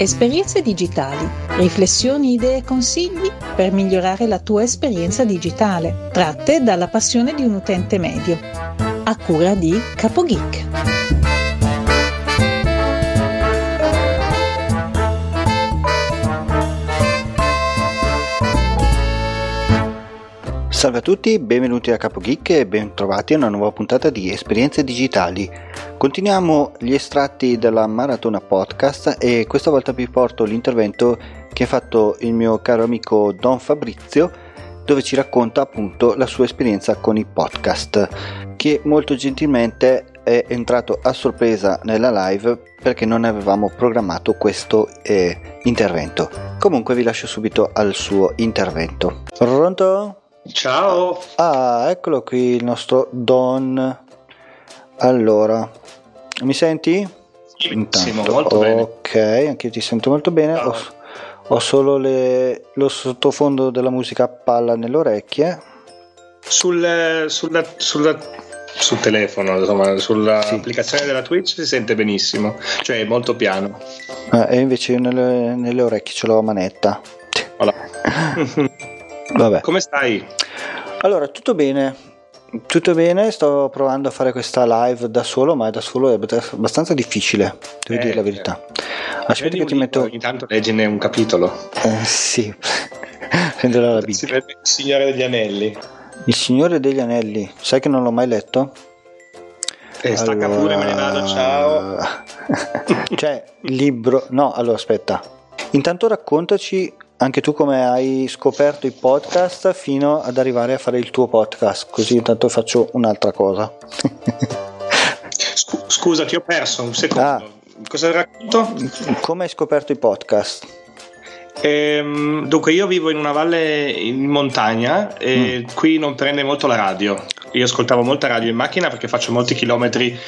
Esperienze digitali, riflessioni, idee e consigli per migliorare la tua esperienza digitale, tratte dalla passione di un utente medio. A cura di CapoGeek. Salve a tutti, benvenuti a CapoGeek e bentrovati a una nuova puntata di Esperienze Digitali. Continuiamo gli estratti della Maratona Podcast e questa volta vi porto l'intervento che ha fatto il mio caro amico Don Fabrizio dove ci racconta appunto la sua esperienza con i podcast che molto gentilmente è entrato a sorpresa nella live perché non avevamo programmato questo eh, intervento. Comunque vi lascio subito al suo intervento. Pronto? Ciao. Ah, eccolo qui il nostro Don. Allora, mi senti? Molto bene. Ok, anche io ti sento molto bene. Ho, ho, solo le, lo sottofondo della musica a palla nelle orecchie. Sul, sulla, sulla, sul telefono, insomma, sull'applicazione sì. della Twitch si sente benissimo, cioè molto piano. Eh, e invece nelle, nelle orecchie ce l'ho a manetta. Voilà. Vabbè. Come stai? Allora, tutto bene. Tutto bene, sto provando a fare questa live da solo, ma da solo è abbastanza difficile, devo eh, dire la verità. Aspetta che ti metto... Intanto leggine un capitolo. Eh, sì, prenderò la Bibbia. Il Signore degli Anelli. Il Signore degli Anelli, sai che non l'ho mai letto? Eh, stacca allora... pure, me ne vado, ciao. cioè, libro... No, allora aspetta. Intanto raccontaci anche tu come hai scoperto i podcast fino ad arrivare a fare il tuo podcast, così intanto faccio un'altra cosa. Scusa, ti ho perso un secondo. Ah, Cosa racconto? Come hai scoperto i podcast? Ehm, dunque, io vivo in una valle in montagna e mm. qui non prende molto la radio. Io ascoltavo molta radio in macchina perché faccio molti chilometri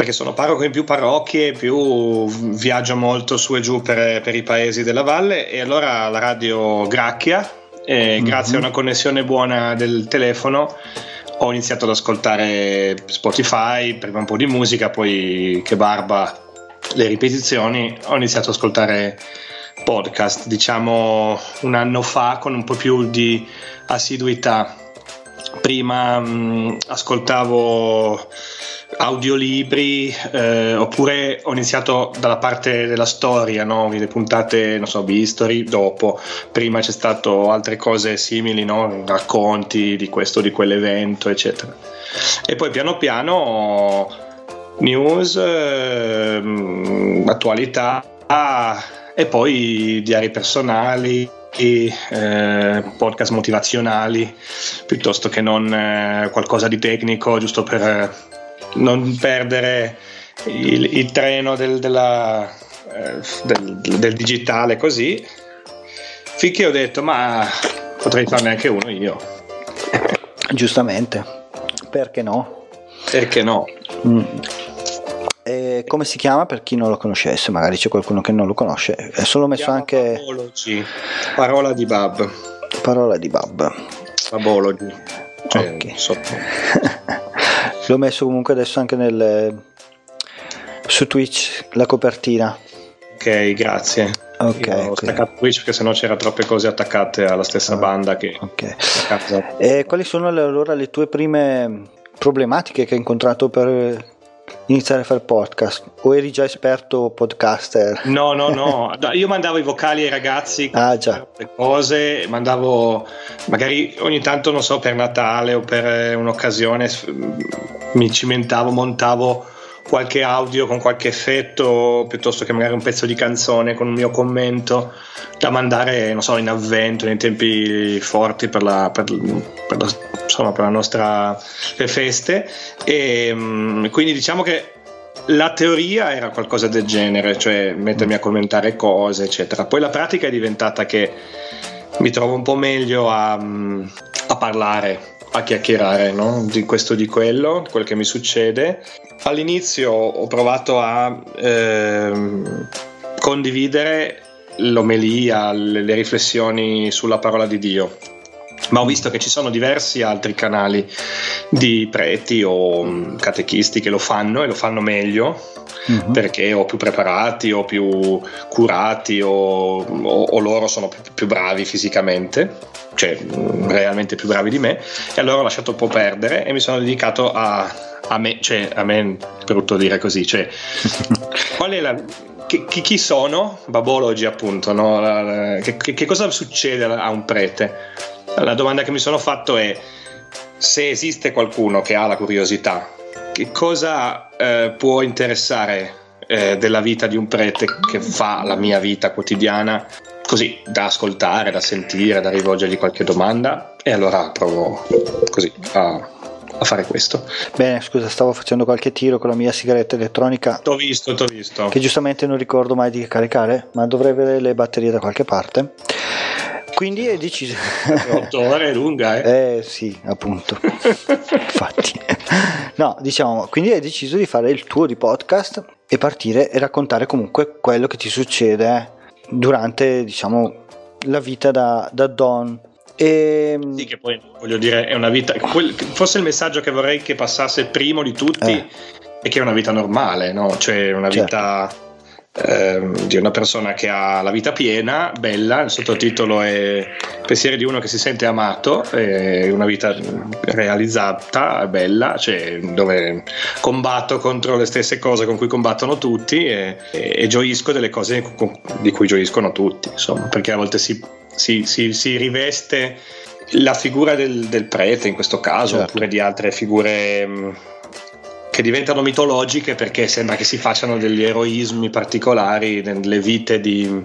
perché sono parroco in più parrocchie, più viaggio molto su e giù per, per i paesi della valle e allora la radio gracchia e mm-hmm. grazie a una connessione buona del telefono ho iniziato ad ascoltare Spotify, prima un po' di musica, poi che barba le ripetizioni, ho iniziato ad ascoltare podcast, diciamo un anno fa con un po' più di assiduità. Prima mh, ascoltavo audiolibri eh, oppure ho iniziato dalla parte della storia, no? le puntate, non so, History, dopo, prima c'è stato altre cose simili, no? racconti di questo, di quell'evento, eccetera. E poi piano piano news, eh, attualità e poi diari personali, eh, podcast motivazionali piuttosto che non eh, qualcosa di tecnico giusto per non perdere il, il treno del, della, eh, del, del, digitale così, finché ho detto ma potrei farne anche uno io. Giustamente, perché no? Perché no? Mm. E come si chiama per chi non lo conoscesse? Magari c'è qualcuno che non lo conosce. È solo messo anche. Babology. Parola di Bab. Parola di Bab. Babology. Cioè, ok. L'ho messo comunque adesso anche nel, su Twitch la copertina. Ok, grazie. Ok. Io ho staccato Twitch perché sennò c'era troppe cose attaccate alla stessa ah, banda che okay. E quali sono allora le tue prime problematiche che hai incontrato per iniziare a fare podcast? O eri già esperto podcaster? No, no, no. Io mandavo i vocali ai ragazzi, ah, già. le cose, mandavo magari ogni tanto, non so, per Natale o per un'occasione mi cimentavo, montavo qualche audio con qualche effetto piuttosto che magari un pezzo di canzone con un mio commento da mandare non so in avvento nei tempi forti per la, per, per la, insomma, per la nostra per feste. E mm, quindi diciamo che la teoria era qualcosa del genere cioè mettermi a commentare cose eccetera. Poi la pratica è diventata che mi trovo un po' meglio a, mm, a parlare a chiacchierare no? di questo di quello, quel che mi succede. All'inizio ho provato a ehm, condividere l'omelia, le, le riflessioni sulla parola di Dio. Ma ho visto che ci sono diversi altri canali di preti o mm, catechisti che lo fanno e lo fanno meglio mm-hmm. perché o più preparati o più curati o, o, o loro sono più, più, bravi fisicamente, cioè mm, realmente più bravi di me e allora ho lasciato un po' perdere e mi sono dedicato a, a me, cioè a me è brutto dire così, cioè qual è la chi, chi, sono? Babologi, appunto. No? Che, che, cosa succede a un prete? La domanda che mi sono fatto è se esiste qualcuno che ha la curiosità, che cosa eh, può interessare eh, della vita di un prete che fa la mia vita quotidiana così da ascoltare, da sentire, da rivolgergli qualche domanda e allora provo così a, a fare questo. Bene, scusa, stavo facendo qualche tiro con la mia sigaretta elettronica. T'ho visto, t'ho visto. Che giustamente non ricordo mai di caricare, ma dovrei avere le batterie da qualche parte. Quindi è deciso. 8 ore è lunga, eh? Eh sì, appunto. Infatti. No, diciamo, quindi hai deciso di fare il tuo di podcast e partire e raccontare comunque quello che ti succede durante, diciamo, la vita da, da Don. E... Sì, che poi voglio dire, è una vita. Forse il messaggio che vorrei che passasse primo di tutti eh. è che è una vita normale, no? Cioè una certo. vita Ehm, di una persona che ha la vita piena, bella, il sottotitolo è Pensieri di uno che si sente amato, è una vita realizzata, bella, cioè dove combatto contro le stesse cose con cui combattono tutti e, e, e gioisco delle cose di cui gioiscono tutti, insomma, perché a volte si, si, si, si riveste la figura del, del, prete in questo caso, certo. oppure di altre figure che diventano mitologiche perché sembra che si facciano degli eroismi particolari nelle vite di,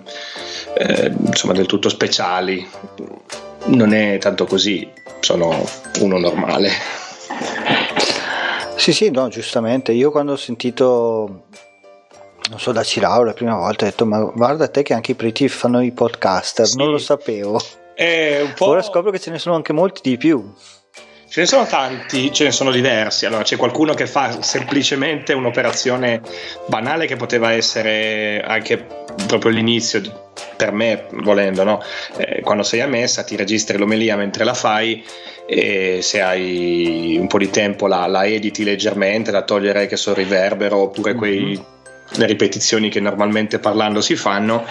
eh, insomma, del tutto speciali. Non è tanto così, sono uno normale. Sì, sì, no, giustamente. Io quando ho sentito, non so, da Cirao la prima volta ho detto, ma guarda te che anche i preti fanno i podcaster, sì. non lo sapevo. Ora scopro che ce ne sono anche molti di più. Ce ne sono tanti, ce ne sono diversi. Allora, c'è qualcuno che fa semplicemente un'operazione banale che poteva essere anche proprio l'inizio per me, volendo, no? eh, quando sei a messa ti registri l'omelia mentre la fai e se hai un po' di tempo la, la editi leggermente, la toglierei che so riverbero oppure quei, mm-hmm. le ripetizioni che normalmente parlando si fanno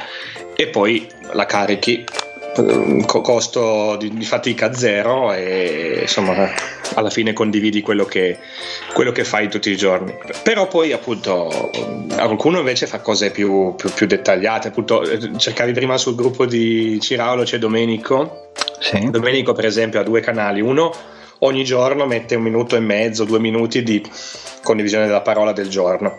e poi la carichi costo di, di, fatica zero e insomma alla fine condividi quello che, quello che, fai tutti i giorni. Però poi appunto qualcuno invece fa cose più, più, più dettagliate. Appunto cercavi prima sul gruppo di Ciraulo c'è Domenico. Sì. Domenico per esempio ha due canali. Uno ogni giorno mette un minuto e mezzo due minuti di condivisione della parola del giorno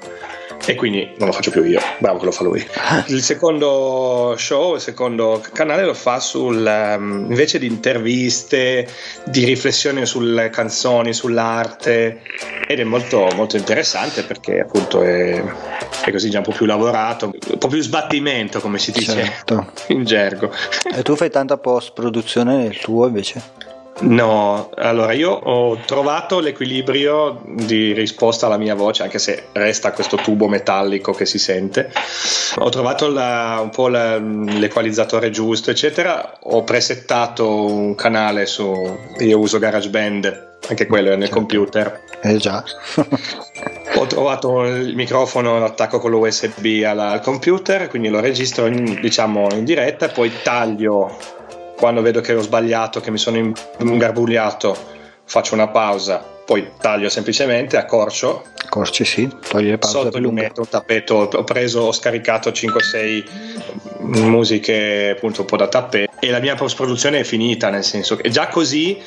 e quindi non lo faccio più io, bravo che lo fa lui. Il secondo show, il secondo canale lo fa sul um, invece di interviste, di riflessioni sulle canzoni, sull'arte ed è molto, molto interessante perché appunto è, è, così già un po' più lavorato, un po' più sbattimento come si dice certo. in gergo. E tu fai tanta post produzione nel tuo invece? No, allora io ho trovato l'equilibrio di risposta alla mia voce, anche se resta questo tubo metallico che si sente. Ho trovato la, un po' la, l'equalizzatore giusto, eccetera. Ho presettato un canale su. Io uso GarageBand, anche quello è nel certo. computer. Eh già. ho trovato il microfono, l'attacco con l'USB alla, al computer, quindi lo registro in, diciamo in diretta, poi taglio quando vedo che ho sbagliato, che mi sono ingarbugliato, faccio una pausa, poi taglio semplicemente, accorcio. Accorci, sì, togli le pause. Sotto gli metto un tappeto, ho preso, ho scaricato 5-6 musiche appunto un po' da tappeto e la mia post produzione è finita, nel senso che già così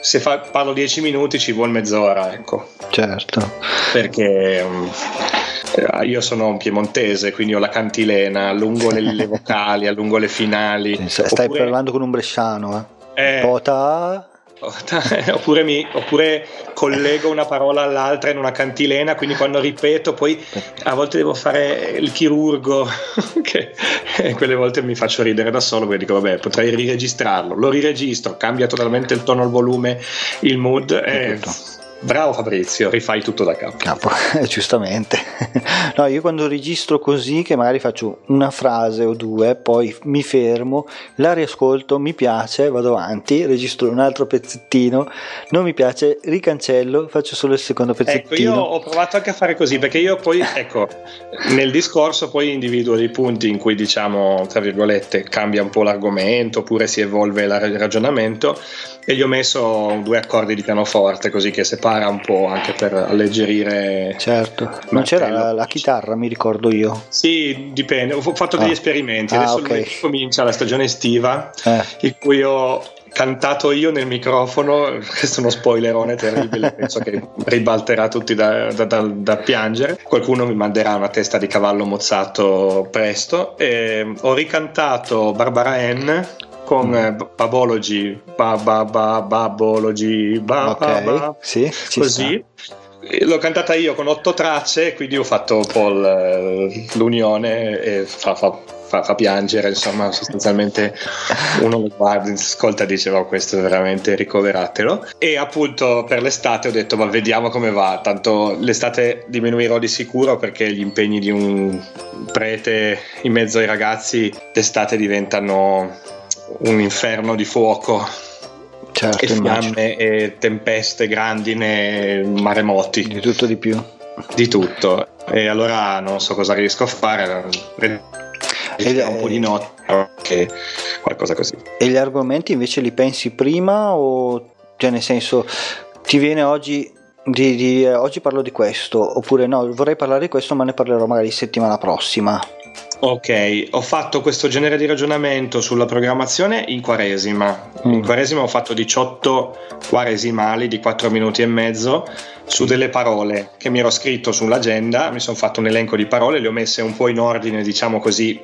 se fa, parlo 10 minuti ci vuole mezz'ora, ecco. Certo. Perché... Um, eh, io sono un piemontese, quindi ho la cantilena, allungo le, le vocali, allungo le finali. Stai oppure... parlando con un bresciano, eh? eh Pota. oppure, mi, oppure, collego una parola all'altra in una cantilena, quindi quando ripeto poi a volte devo fare il chirurgo, che quelle volte mi faccio ridere da solo, perché dico vabbè potrei riregistrarlo, lo riregistro, cambia totalmente il tono, il volume, il mood. E Bravo Fabrizio, rifai tutto da capo. Capo, giustamente. No, io quando registro così, che magari faccio una frase o due, poi mi fermo, la riascolto, mi piace, vado avanti, registro un altro pezzettino, non mi piace, ricancello, faccio solo il secondo pezzettino. Ecco, io ho provato anche a fare così, perché io poi, ecco, nel discorso poi individuo dei punti in cui diciamo, tra virgolette, cambia un po' l'argomento, oppure si evolve il ragionamento, e gli ho messo due accordi di pianoforte, così che separa un po' anche per alleggerire. Certo, non c'era la, la, chitarra, mi ricordo io. Sì, dipende. Ho fatto degli ah. esperimenti. Adesso ah, okay. comincia la stagione estiva, eh. in cui ho cantato io nel microfono. Questo è uno spoilerone terribile. penso che ribalterà tutti da, da, da, da, piangere. Qualcuno mi manderà una testa di cavallo mozzato presto. E ho ricantato Barbara N con mm. eh, Babology, ba, ba, ba, Babology, ba, okay. ba, ba, sì, così. Sta. L'ho cantata io con otto tracce, quindi ho fatto un po' l'unione e fa, fa, fa, fa, piangere, insomma, sostanzialmente uno lo guarda, ascolta e dice oh, questo veramente ricoveratelo. E appunto per l'estate ho detto ma vediamo come va, tanto l'estate diminuirò di sicuro perché gli impegni di un prete in mezzo ai ragazzi d'estate diventano un inferno di fuoco certo, e fiamme e tempeste, grandine, maremoti. Di tutto di più. Di tutto. E allora non so cosa riesco a fare. Ed è un po' di notte, che qualcosa così. E gli argomenti invece li pensi prima o cioè nel senso ti viene oggi di, di eh, oggi parlo di questo oppure no vorrei parlare di questo ma ne parlerò magari settimana prossima Ok, ho fatto questo genere di ragionamento sulla programmazione in quaresima. Mm. In quaresima ho fatto 18 quaresimali di 4 minuti e mezzo su delle parole che mi ero scritto sull'agenda, mi sono fatto un elenco di parole, le ho messe un po' in ordine, diciamo così,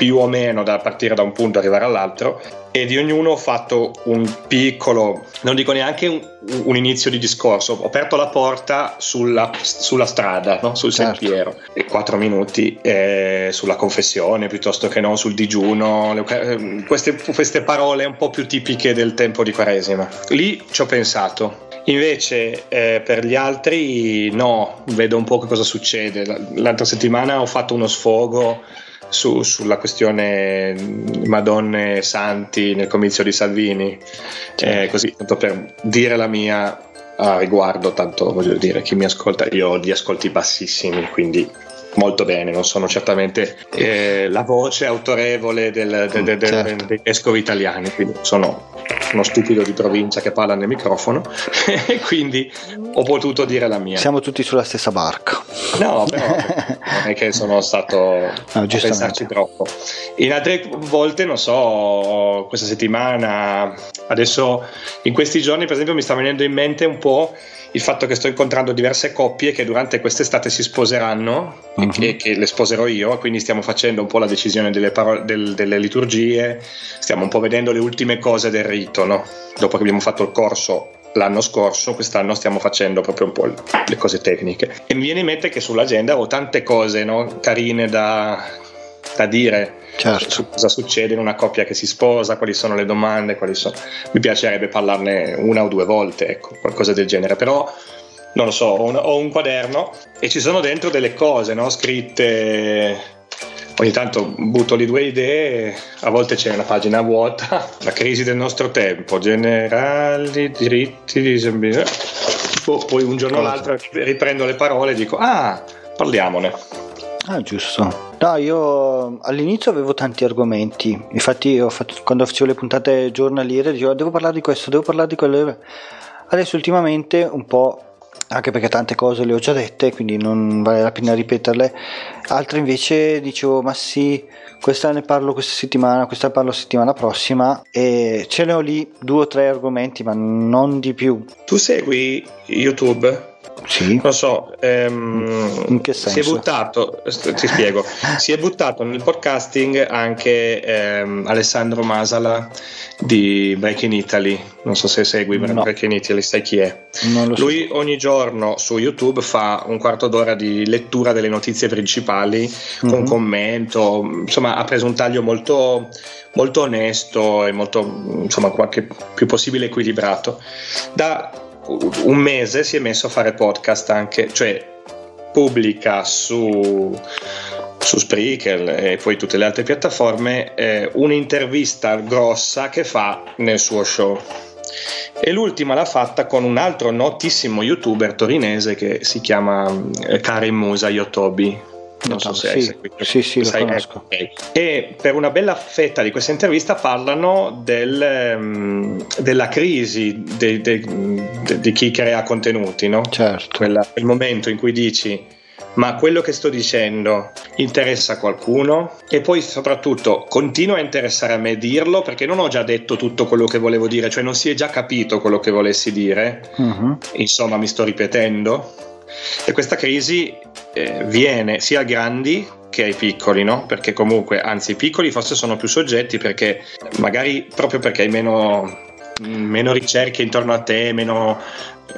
più o meno da partire da un punto e arrivare all'altro e di ognuno ho fatto un piccolo, non dico neanche un, un inizio di discorso, ho aperto la porta sulla, sulla strada, no? sul certo. sentiero, e quattro minuti eh, sulla confessione piuttosto che no, sul digiuno, le, queste, queste parole un po' più tipiche del tempo di Quaresima. Lì ci ho pensato, Invece eh, per gli altri no, vedo un po' che cosa succede. L'altra settimana ho fatto uno sfogo su, sulla questione Madonne Santi nel comizio di Salvini, eh, così tanto per dire la mia a riguardo, tanto voglio dire, chi mi ascolta, io ho di ascolti bassissimi, quindi molto bene, non sono certamente eh, la voce autorevole del, del, del, certo. dei vescovi italiani, quindi sono uno stupido di provincia che parla nel microfono e quindi ho potuto dire la mia. Siamo tutti sulla stessa barca. No, però non è che sono stato no, a pensarci troppo. In altre volte, non so, questa settimana, adesso in questi giorni per esempio mi sta venendo in mente un po' il fatto che sto incontrando diverse coppie che durante quest'estate si sposeranno uh-huh. e che, che, le sposerò io, quindi stiamo facendo un po' la decisione delle, parole, del, delle liturgie, stiamo un po' vedendo le ultime cose del rito, no? dopo che abbiamo fatto il corso l'anno scorso, quest'anno stiamo facendo proprio un po' le cose tecniche. E mi viene in mente che sull'agenda ho tante cose no? carine da, da dire certo. su cosa succede in una coppia che si sposa, quali sono le domande, quali sono... mi piacerebbe parlarne una o due volte, ecco, qualcosa del genere, però non lo so, ho un, ho un quaderno e ci sono dentro delle cose no? scritte ogni tanto butto lì due idee, a volte c'è una pagina vuota, la crisi del nostro tempo, generali, diritti, disabilità. Poi un giorno o l'altro riprendo le parole e dico, ah, parliamone. Ah, giusto. No, io all'inizio avevo tanti argomenti, infatti fatto, quando facevo le puntate giornaliere dicevo devo parlare di questo, devo parlare di quello. Adesso ultimamente un po' anche perché tante cose le ho già dette, quindi non vale la pena ripeterle. Altre invece dicevo, ma sì, questa ne parlo questa settimana, questa ne parlo settimana prossima e ce ne ho lì due o tre argomenti, ma non di più. Tu segui YouTube? Sì. Non so, ehm, in che senso? Si è buttato, ti spiego, si è buttato nel podcasting anche ehm, Alessandro Masala di Breaking Italy. Non so se segui no. Breaking Italy, sai chi è. Lui so. ogni giorno su YouTube fa un quarto d'ora di lettura delle notizie principali mm-hmm. con mhm. commento. Insomma, ha preso un taglio molto, molto onesto e molto, insomma, qualche più possibile equilibrato. Da un mese si è messo a fare podcast anche, cioè pubblica su, su Spreaker e poi tutte le altre piattaforme eh, un'intervista grossa che fa nel suo show. E l'ultima l'ha fatta con un altro notissimo youtuber torinese che si chiama eh, Karim Musa Yotobi non so se sì, hai seguito. Sì, sì, sai, conosco. okay. E per una bella fetta di questa intervista parlano del, um, della crisi de, de, di chi crea contenuti, no? Certo. Quella, quel momento in cui dici ma quello che sto dicendo interessa a qualcuno e poi soprattutto continua a interessare a me dirlo perché non ho già detto tutto quello che volevo dire, cioè non si è già capito quello che volessi dire, uh-huh. insomma mi sto ripetendo e questa crisi eh, viene sia ai grandi che ai piccoli, no? Perché comunque, anzi, i piccoli forse sono più soggetti perché magari proprio perché hai meno, meno ricerche intorno a te, meno,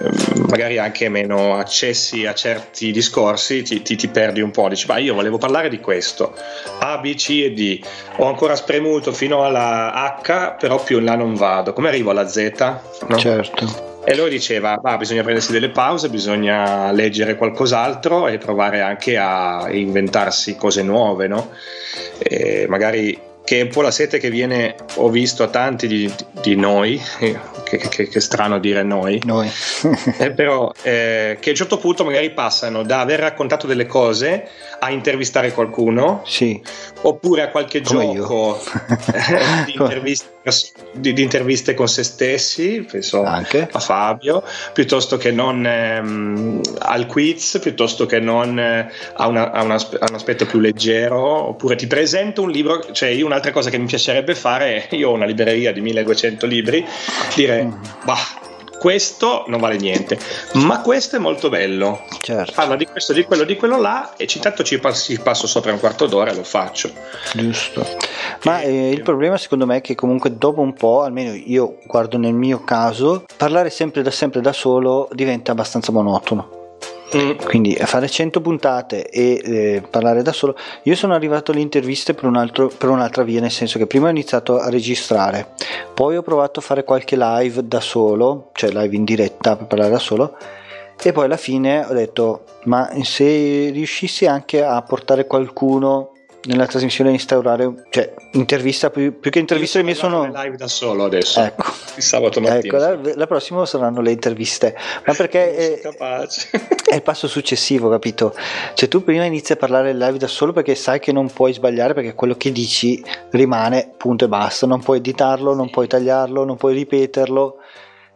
ehm, magari anche meno accessi a certi discorsi, ti, ti, ti, perdi un po'. Dici, ma io volevo parlare di questo, A, B, C e D. Ho ancora spremuto fino alla H, però più in là non vado. Come arrivo alla Z? No? Certo. E lui diceva, bah, bisogna prendersi delle pause, bisogna leggere qualcos'altro e provare anche a inventarsi cose nuove, no? Magari che è un po' la sete che viene, ho visto a tanti di, di noi, che, che, che, strano dire noi, noi. eh, però eh, che a un certo punto magari passano da aver raccontato delle cose a intervistare qualcuno, sì. oppure a qualche Come gioco di, interviste, di, di, interviste, con se stessi, penso Anche. a Fabio, piuttosto che non ehm, al quiz, piuttosto che non eh, a, una, a, una, a, un aspetto più leggero, oppure ti presento un libro, cioè io un'altra cosa che mi piacerebbe fare, io ho una libreria di 1200 libri, dire, mm. bah, questo non vale niente, ma questo è molto bello. Certo. Parla di questo, di quello, di quello là e intanto ci passo, passo sopra un quarto d'ora e lo faccio. Giusto. Ma eh, il problema secondo me è che comunque dopo un po', almeno io guardo nel mio caso, parlare sempre da sempre da solo diventa abbastanza monotono. Mm. Quindi fare 100 puntate e eh, parlare da solo. Io sono arrivato alle interviste per, un altro, per, un'altra via, nel senso che prima ho iniziato a registrare, poi ho provato a fare qualche live da solo, cioè live in diretta per parlare da solo, e poi alla fine ho detto, ma se riuscissi anche a portare qualcuno nella trasmissione instaurare cioè intervista più, più che interviste mie sono live da solo adesso ecco. il sabato mattina ecco, la, la, prossima saranno le interviste. Ma perché è, è, il passo successivo capito? Cioè tu prima inizi a parlare live da solo perché sai che non puoi sbagliare perché quello che dici rimane punto e basta. Non puoi editarlo non puoi tagliarlo non puoi ripeterlo.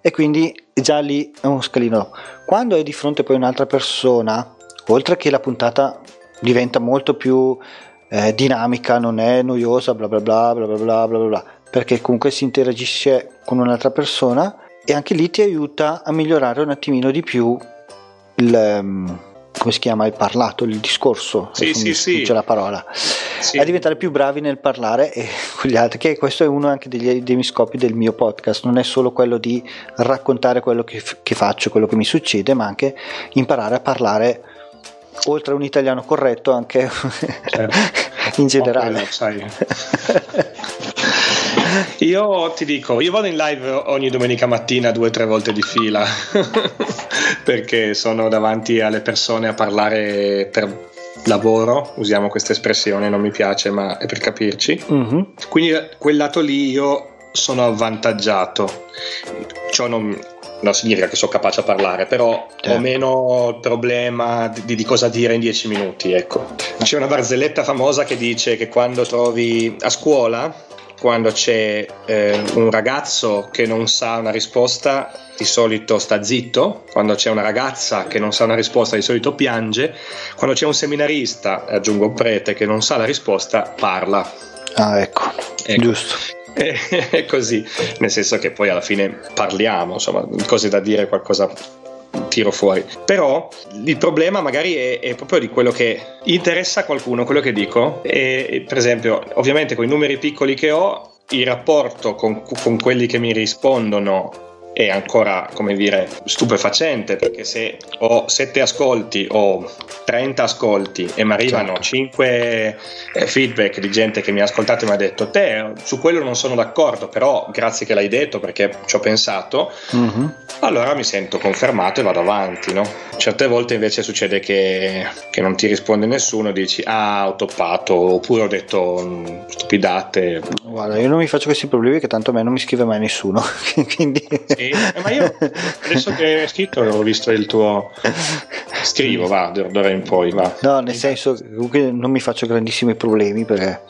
E quindi già lì è uno scalino. Quando hai di fronte poi un'altra persona oltre che la puntata diventa molto più eh, dinamica, non è noiosa, bla bla bla bla bla bla bla bla, perché comunque si interagisce con un'altra persona e anche lì ti aiuta a migliorare un attimino di più il ehm, come si chiama il parlato, il discorso, sì, sì, sì. c'è la parola, sì. a diventare più bravi nel parlare e con gli altri, che questo è uno anche degli, dei miei scopi del mio podcast, non è solo quello di raccontare quello che, che faccio, quello che mi succede, ma anche imparare a parlare oltre a un italiano corretto anche certo. in generale. Quello, io ti dico, io vado in live ogni domenica mattina due o tre volte di fila perché sono davanti alle persone a parlare per lavoro, usiamo questa espressione, non mi piace ma è per capirci. Uh-huh. Quindi quel lato lì io sono avvantaggiato. Ciò non, non significa che sono capace a parlare, però certo. ho meno problema di, di, cosa dire in dieci minuti. Ecco. C'è una barzelletta famosa che dice che quando trovi a scuola, quando c'è eh, un ragazzo che non sa una risposta, di solito sta zitto, quando c'è una ragazza che non sa una risposta, di solito piange, quando c'è un seminarista, aggiungo un prete, che non sa la risposta, parla. Ah, ecco, ecco. giusto è così, nel senso che poi alla fine parliamo, insomma, cose da dire, qualcosa tiro fuori. Però il problema magari è, è, proprio di quello che interessa a qualcuno, quello che dico. E, per esempio, ovviamente con i numeri piccoli che ho, il rapporto con, con quelli che mi rispondono è ancora, come dire, stupefacente perché se ho 7 ascolti o 30 ascolti e mi arrivano certo. 5 eh, feedback di gente che mi ha ascoltato e mi ha detto te su quello non sono d'accordo, però grazie che l'hai detto perché ci ho pensato, mm-hmm. allora mi sento confermato e vado avanti. No? Certe volte invece succede che, che, non ti risponde nessuno, dici ah ho toppato oppure ho detto mm, stupidate. Guarda, io non mi faccio questi problemi che tanto a me non mi scrive mai nessuno. Quindi... Sì eh, ma io adesso che hai scritto ho visto il tuo scrivo, va, d'ora in poi, va. No, nel senso comunque non mi faccio grandissimi problemi perché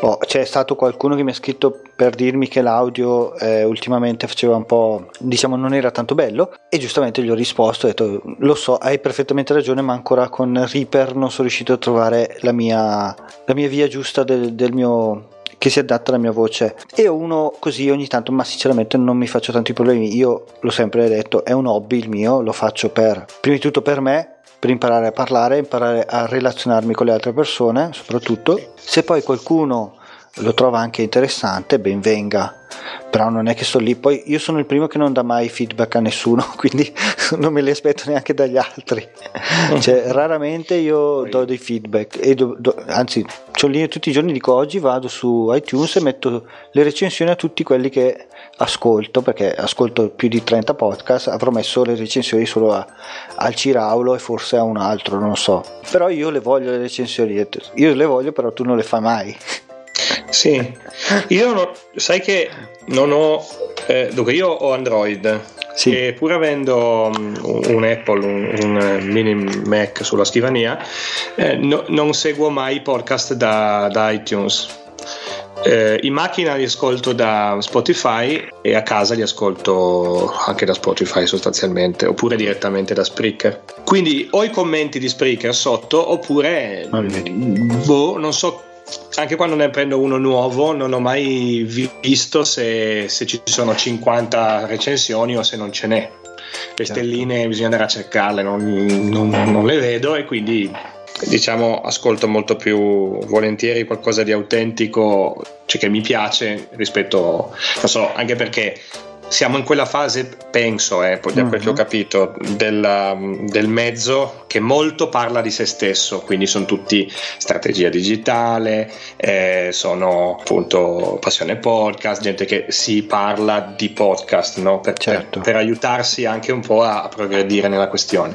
oh, c'è stato qualcuno che mi ha scritto per dirmi che l'audio eh, ultimamente faceva un po', diciamo, non era tanto bello e giustamente gli ho risposto, ho detto, lo so, hai perfettamente ragione, ma ancora con Reaper non sono riuscito a trovare la mia, la mia via giusta del, del mio che si adatta alla mia voce. E uno così ogni tanto ma sinceramente non mi faccio tanti problemi. Io l'ho sempre detto è un hobby il mio lo faccio per prima di tutto per me per imparare a parlare imparare a relazionarmi con le altre persone soprattutto. Se poi qualcuno lo trova anche interessante ben venga. Però non è che sto lì. Poi io sono il primo che non dà mai feedback a nessuno quindi non me li aspetto neanche dagli altri. Cioè raramente io do dei feedback e do, do, anzi ho lì tutti i giorni dico oggi vado su iTunes e metto le recensioni a tutti quelli che ascolto perché ascolto più di 30 podcast avrò messo le recensioni solo a, al Ciraulo e forse a un altro non so. Però io le voglio le recensioni io le voglio però tu non le fai mai sì, io no, sai che non ho, eh, dunque io ho Android sì. e pur avendo um, un Apple, un, un, mini Mac sulla scrivania, eh, no, non seguo mai podcast da, da iTunes. Eh, in macchina li ascolto da Spotify e a casa li ascolto anche da Spotify sostanzialmente, oppure direttamente da Spreaker. Quindi o i commenti di Spreaker sotto, oppure boh, non so anche quando ne prendo uno nuovo non ho mai visto se, se ci sono 50 recensioni o se non ce n'è. Le certo. stelline bisogna andare a cercarle, non, non, non le vedo e quindi diciamo ascolto molto più volentieri qualcosa di autentico cioè che mi piace rispetto non so anche perché siamo in quella fase, penso, eh, da quel che ho mhm. capito, del, del, mezzo che molto parla di se stesso, quindi sono tutti strategia digitale, eh, sono appunto passione podcast, gente che si parla di podcast no? per, certo. per, per, aiutarsi anche un po' a, a progredire nella questione.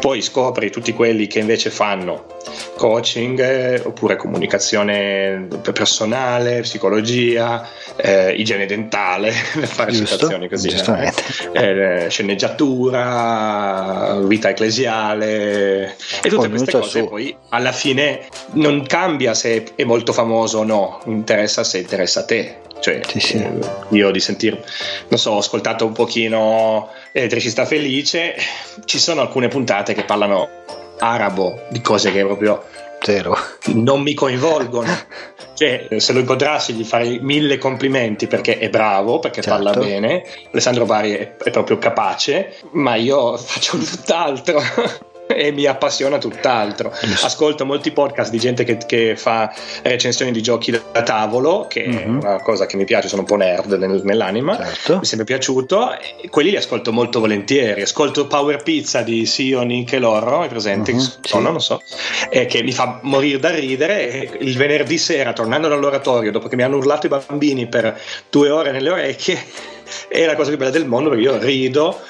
Poi scopri tutti quelli che invece fanno coaching eh, oppure comunicazione personale, psicologia, eh, igiene dentale, per fare Citazioni così, eh. eh, sceneggiatura, vita ecclesiale e tutte queste cose. Su. Poi alla fine non cambia se è molto famoso o no, interessa se interessa a te. Cioè, sì, sì. Eh, io di sentire, non so, ho ascoltato un pochino Elettricista Felice, ci sono alcune puntate che parlano arabo di cose che proprio Zero. non mi coinvolgono. Cioè, se lo incontrassi gli farei mille complimenti perché è bravo, perché certo. parla bene. Alessandro Bari è, è proprio capace, ma io faccio tutt'altro e mi appassiona tutt'altro. Ascolto molti podcast di gente che, che fa recensioni di giochi da tavolo, che mm-hmm. è mhm. una cosa che mi piace, sono un po' nerd nell'anima, certo. mi è sempre piaciuto. Quelli li ascolto molto volentieri. Ascolto Power Pizza di Sion Nick e Loro, è presente? Mm-hmm. Sì. non so, e che mi fa morire da ridere. il venerdì sera, tornando dall'oratorio, dopo che mi hanno urlato i bambini per due ore nelle orecchie, è la cosa più bella del mondo perché io rido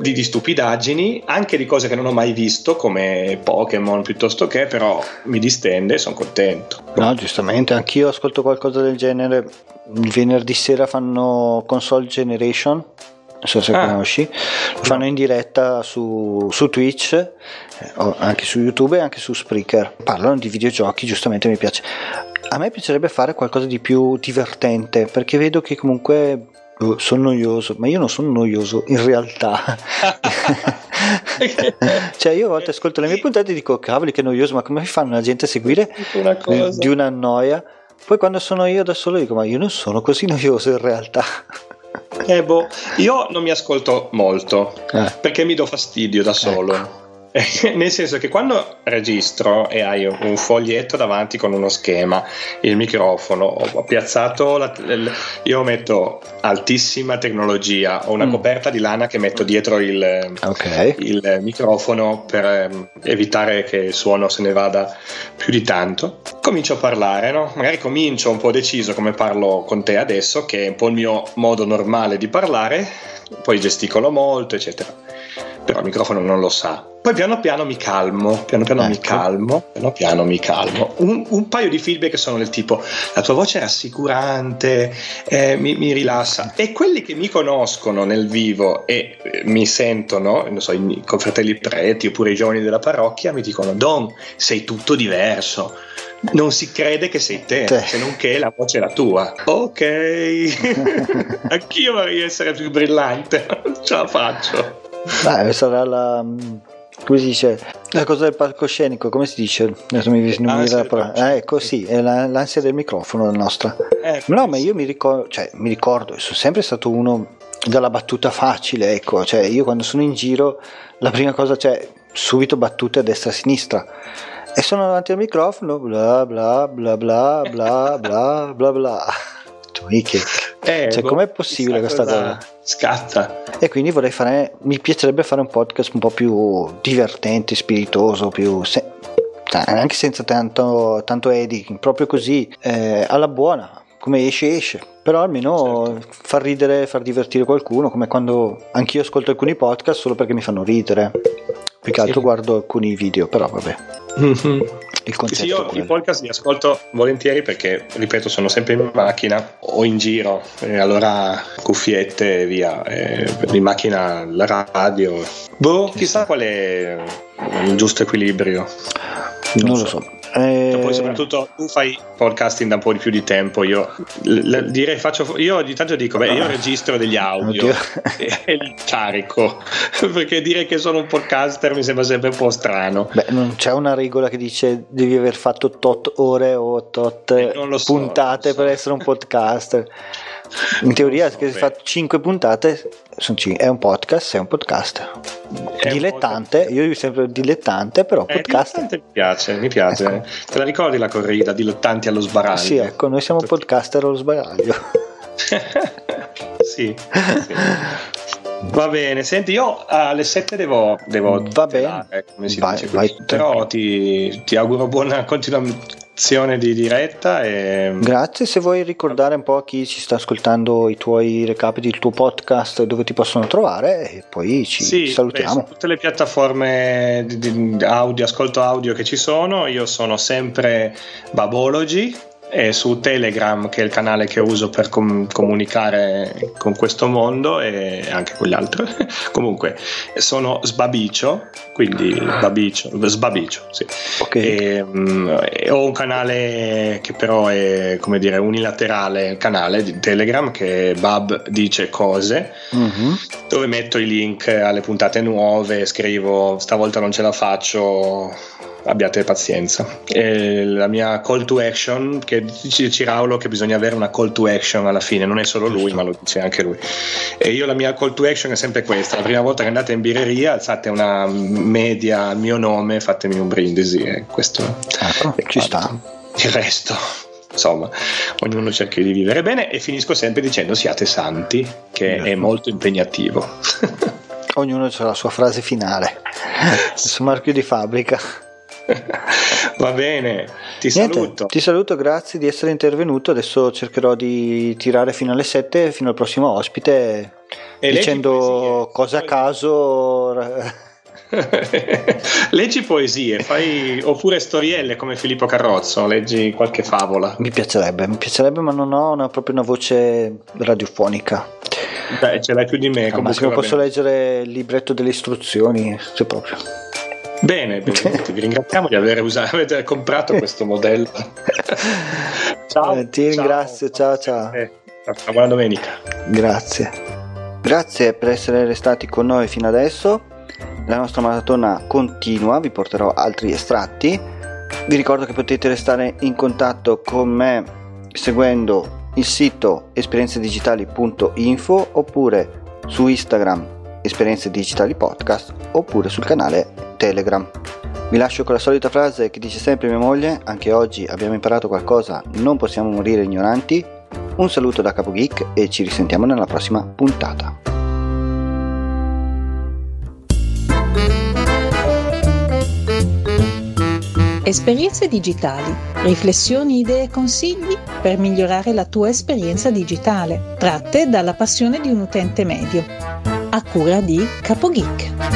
di, di, stupidaggini, anche di cose che non ho mai visto, come Pokémon piuttosto che, però mi distende e sono contento. No, giustamente, anch'io ascolto qualcosa del genere. Il venerdì sera fanno Console Generation, non so se ah, conosci, lo fanno no. in diretta su, su Twitch, eh, anche su YouTube e anche su Spreaker. Parlano di videogiochi, giustamente mi piace. A me piacerebbe fare qualcosa di più divertente perché vedo che comunque Oh, sono noioso, ma io non sono noioso in realtà. cioè, io a volte ascolto le mie puntate e dico: cavoli, che noioso, ma come fanno la gente a seguire una di una noia? Poi quando sono io da solo dico: ma io non sono così noioso in realtà. Eh boh, io non mi ascolto molto eh. perché mi do fastidio da solo. Ecco nel senso che quando registro e hai un foglietto davanti con uno schema, il microfono, ho piazzato, la, io metto altissima tecnologia, ho una mm. coperta di lana che metto dietro il, okay. il microfono per ehm, evitare che il suono se ne vada più di tanto. Comincio a parlare, no? magari comincio un po' deciso come parlo con te adesso, che è un po' il mio modo normale di parlare, poi gesticolo molto, eccetera però il microfono non lo sa. Poi piano piano mi calmo, piano piano ecco. mi calmo, piano piano mi calmo. Un, un, paio di feedback sono del tipo la tua voce è rassicurante, eh, mi, mi, rilassa. E quelli che mi conoscono nel vivo e eh, mi sentono, non so, i confratelli preti oppure i giovani della parrocchia mi dicono Don, sei tutto diverso non si crede che sei te, te. se non che la voce è la tua. Ok, anch'io vorrei essere più brillante, non ce la faccio. Beh, sarà la. come si dice? La cosa del palcoscenico, come si dice? Adesso mi viene la parola. Eh, ecco, sì, è la, l'ansia del microfono la nostra. Eh, no, ma io mi ricordo, cioè, mi ricordo, sono sempre stato uno dalla battuta facile, ecco, cioè io quando sono in giro la prima cosa, cioè, subito battute a destra e a sinistra. E sono davanti al microfono, bla bla bla bla bla bla bla bla. Che, eh, cioè, boh, com'è possibile questa cosa? Scatta. E quindi vorrei fare, mi piacerebbe fare un podcast un po' più divertente, spiritoso, più... Se, anche senza tanto, tanto editing, proprio così, eh, alla buona, come esce esce però almeno certo. far ridere far divertire qualcuno come quando anch'io ascolto alcuni podcast solo perché mi fanno ridere più che altro sì. guardo alcuni video però vabbè il concetto. Sì, io i podcast li ascolto volentieri perché, ripeto, sono sempre in macchina o in giro, e allora cuffiette e via. E in macchina la radio. Boh, chissà qual è il giusto equilibrio. Non, non lo so. Eh... Poi soprattutto tu fai podcasting da un po' di più di tempo, io l- direi faccio, io ogni tanto dico, beh, io ah. registro degli audio e, e, li carico, perché dire che sono un podcaster mi sembra sempre un po' strano. Beh, non c'è una regola che dice devi aver fatto tot ore o tot eh, so, puntate so. per essere un podcaster. In teoria, so, se hai fatto 5 puntate, è un podcast, è un podcaster. È dilettante, podcast. io dico sempre dilettante, però eh, podcast. mi piace, mi piace. Ecco. Te la ricordi la corrida, dilettanti allo sbaraglio? Sì, ecco, noi siamo podcaster allo sbaraglio. sì, sì. Va bene, senti, io alle 7 devo, devo Va bene. come si vai, dice vai, però ti, ti, auguro buona continuazione di diretta. E... Grazie, se vuoi ricordare un po' a chi ci sta ascoltando i tuoi recapiti, il tuo podcast, dove ti possono trovare e poi ci sì, salutiamo. Beh, tutte le piattaforme di, di audio, ascolto audio che ci sono, io sono sempre Babology e su Telegram che è il canale che uso per com- comunicare con questo mondo e anche con gli altri comunque sono Sbabicio quindi Babicio, Sbabicio sì. okay. e, um, e ho un canale che però è come dire unilaterale il canale di Telegram che è Bab dice cose mm-hmm. dove metto i link alle puntate nuove scrivo stavolta non ce la faccio abbiate pazienza. E la mia call to action, che dice Ciraulo che bisogna avere una call to action alla fine, non è solo lui, ma lo dice anche lui. E io la mia call to action è sempre questa: la prima volta che andate in birreria, alzate una media al mio nome, fatemi un brindisi. E questo ecco, ci sta. Il resto insomma, ognuno cerca di vivere bene e finisco sempre dicendo siate santi, che è molto impegnativo. ognuno ha la sua frase finale, il suo marchio di fabbrica. Va bene, ti Niente, saluto. Ti saluto, grazie di essere intervenuto. Adesso cercherò di tirare fino alle 7, fino al prossimo ospite, e dicendo cose a caso. leggi poesie, fai oppure storielle come Filippo Carrozzo, leggi qualche favola. Mi piacerebbe, mi piacerebbe, ma non ho una, proprio una voce radiofonica. Beh, ce l'hai più di me. Ma se posso leggere il libretto delle istruzioni, se proprio. Bene, bene vi ringraziamo di aver usato, aver comprato questo modello. ciao. Eh, ti ringrazio, ciao ciao. Eh, buona domenica. Grazie. Grazie per essere restati con noi fino adesso. La nostra maratona continua, vi porterò altri estratti. Vi ricordo che potete restare in contatto con me seguendo il sito esperienzedigitali.info oppure su Instagram Esperienze Digitali Podcast oppure sul canale Telegram. Vi lascio con la solita frase che dice sempre mia moglie, anche oggi abbiamo imparato qualcosa, non possiamo morire ignoranti. Un saluto da Capo Geek e ci risentiamo nella prossima puntata. Esperienze digitali, riflessioni, idee e consigli per migliorare la tua esperienza digitale, tratte dalla passione di un utente medio. A cura di Capo Geek.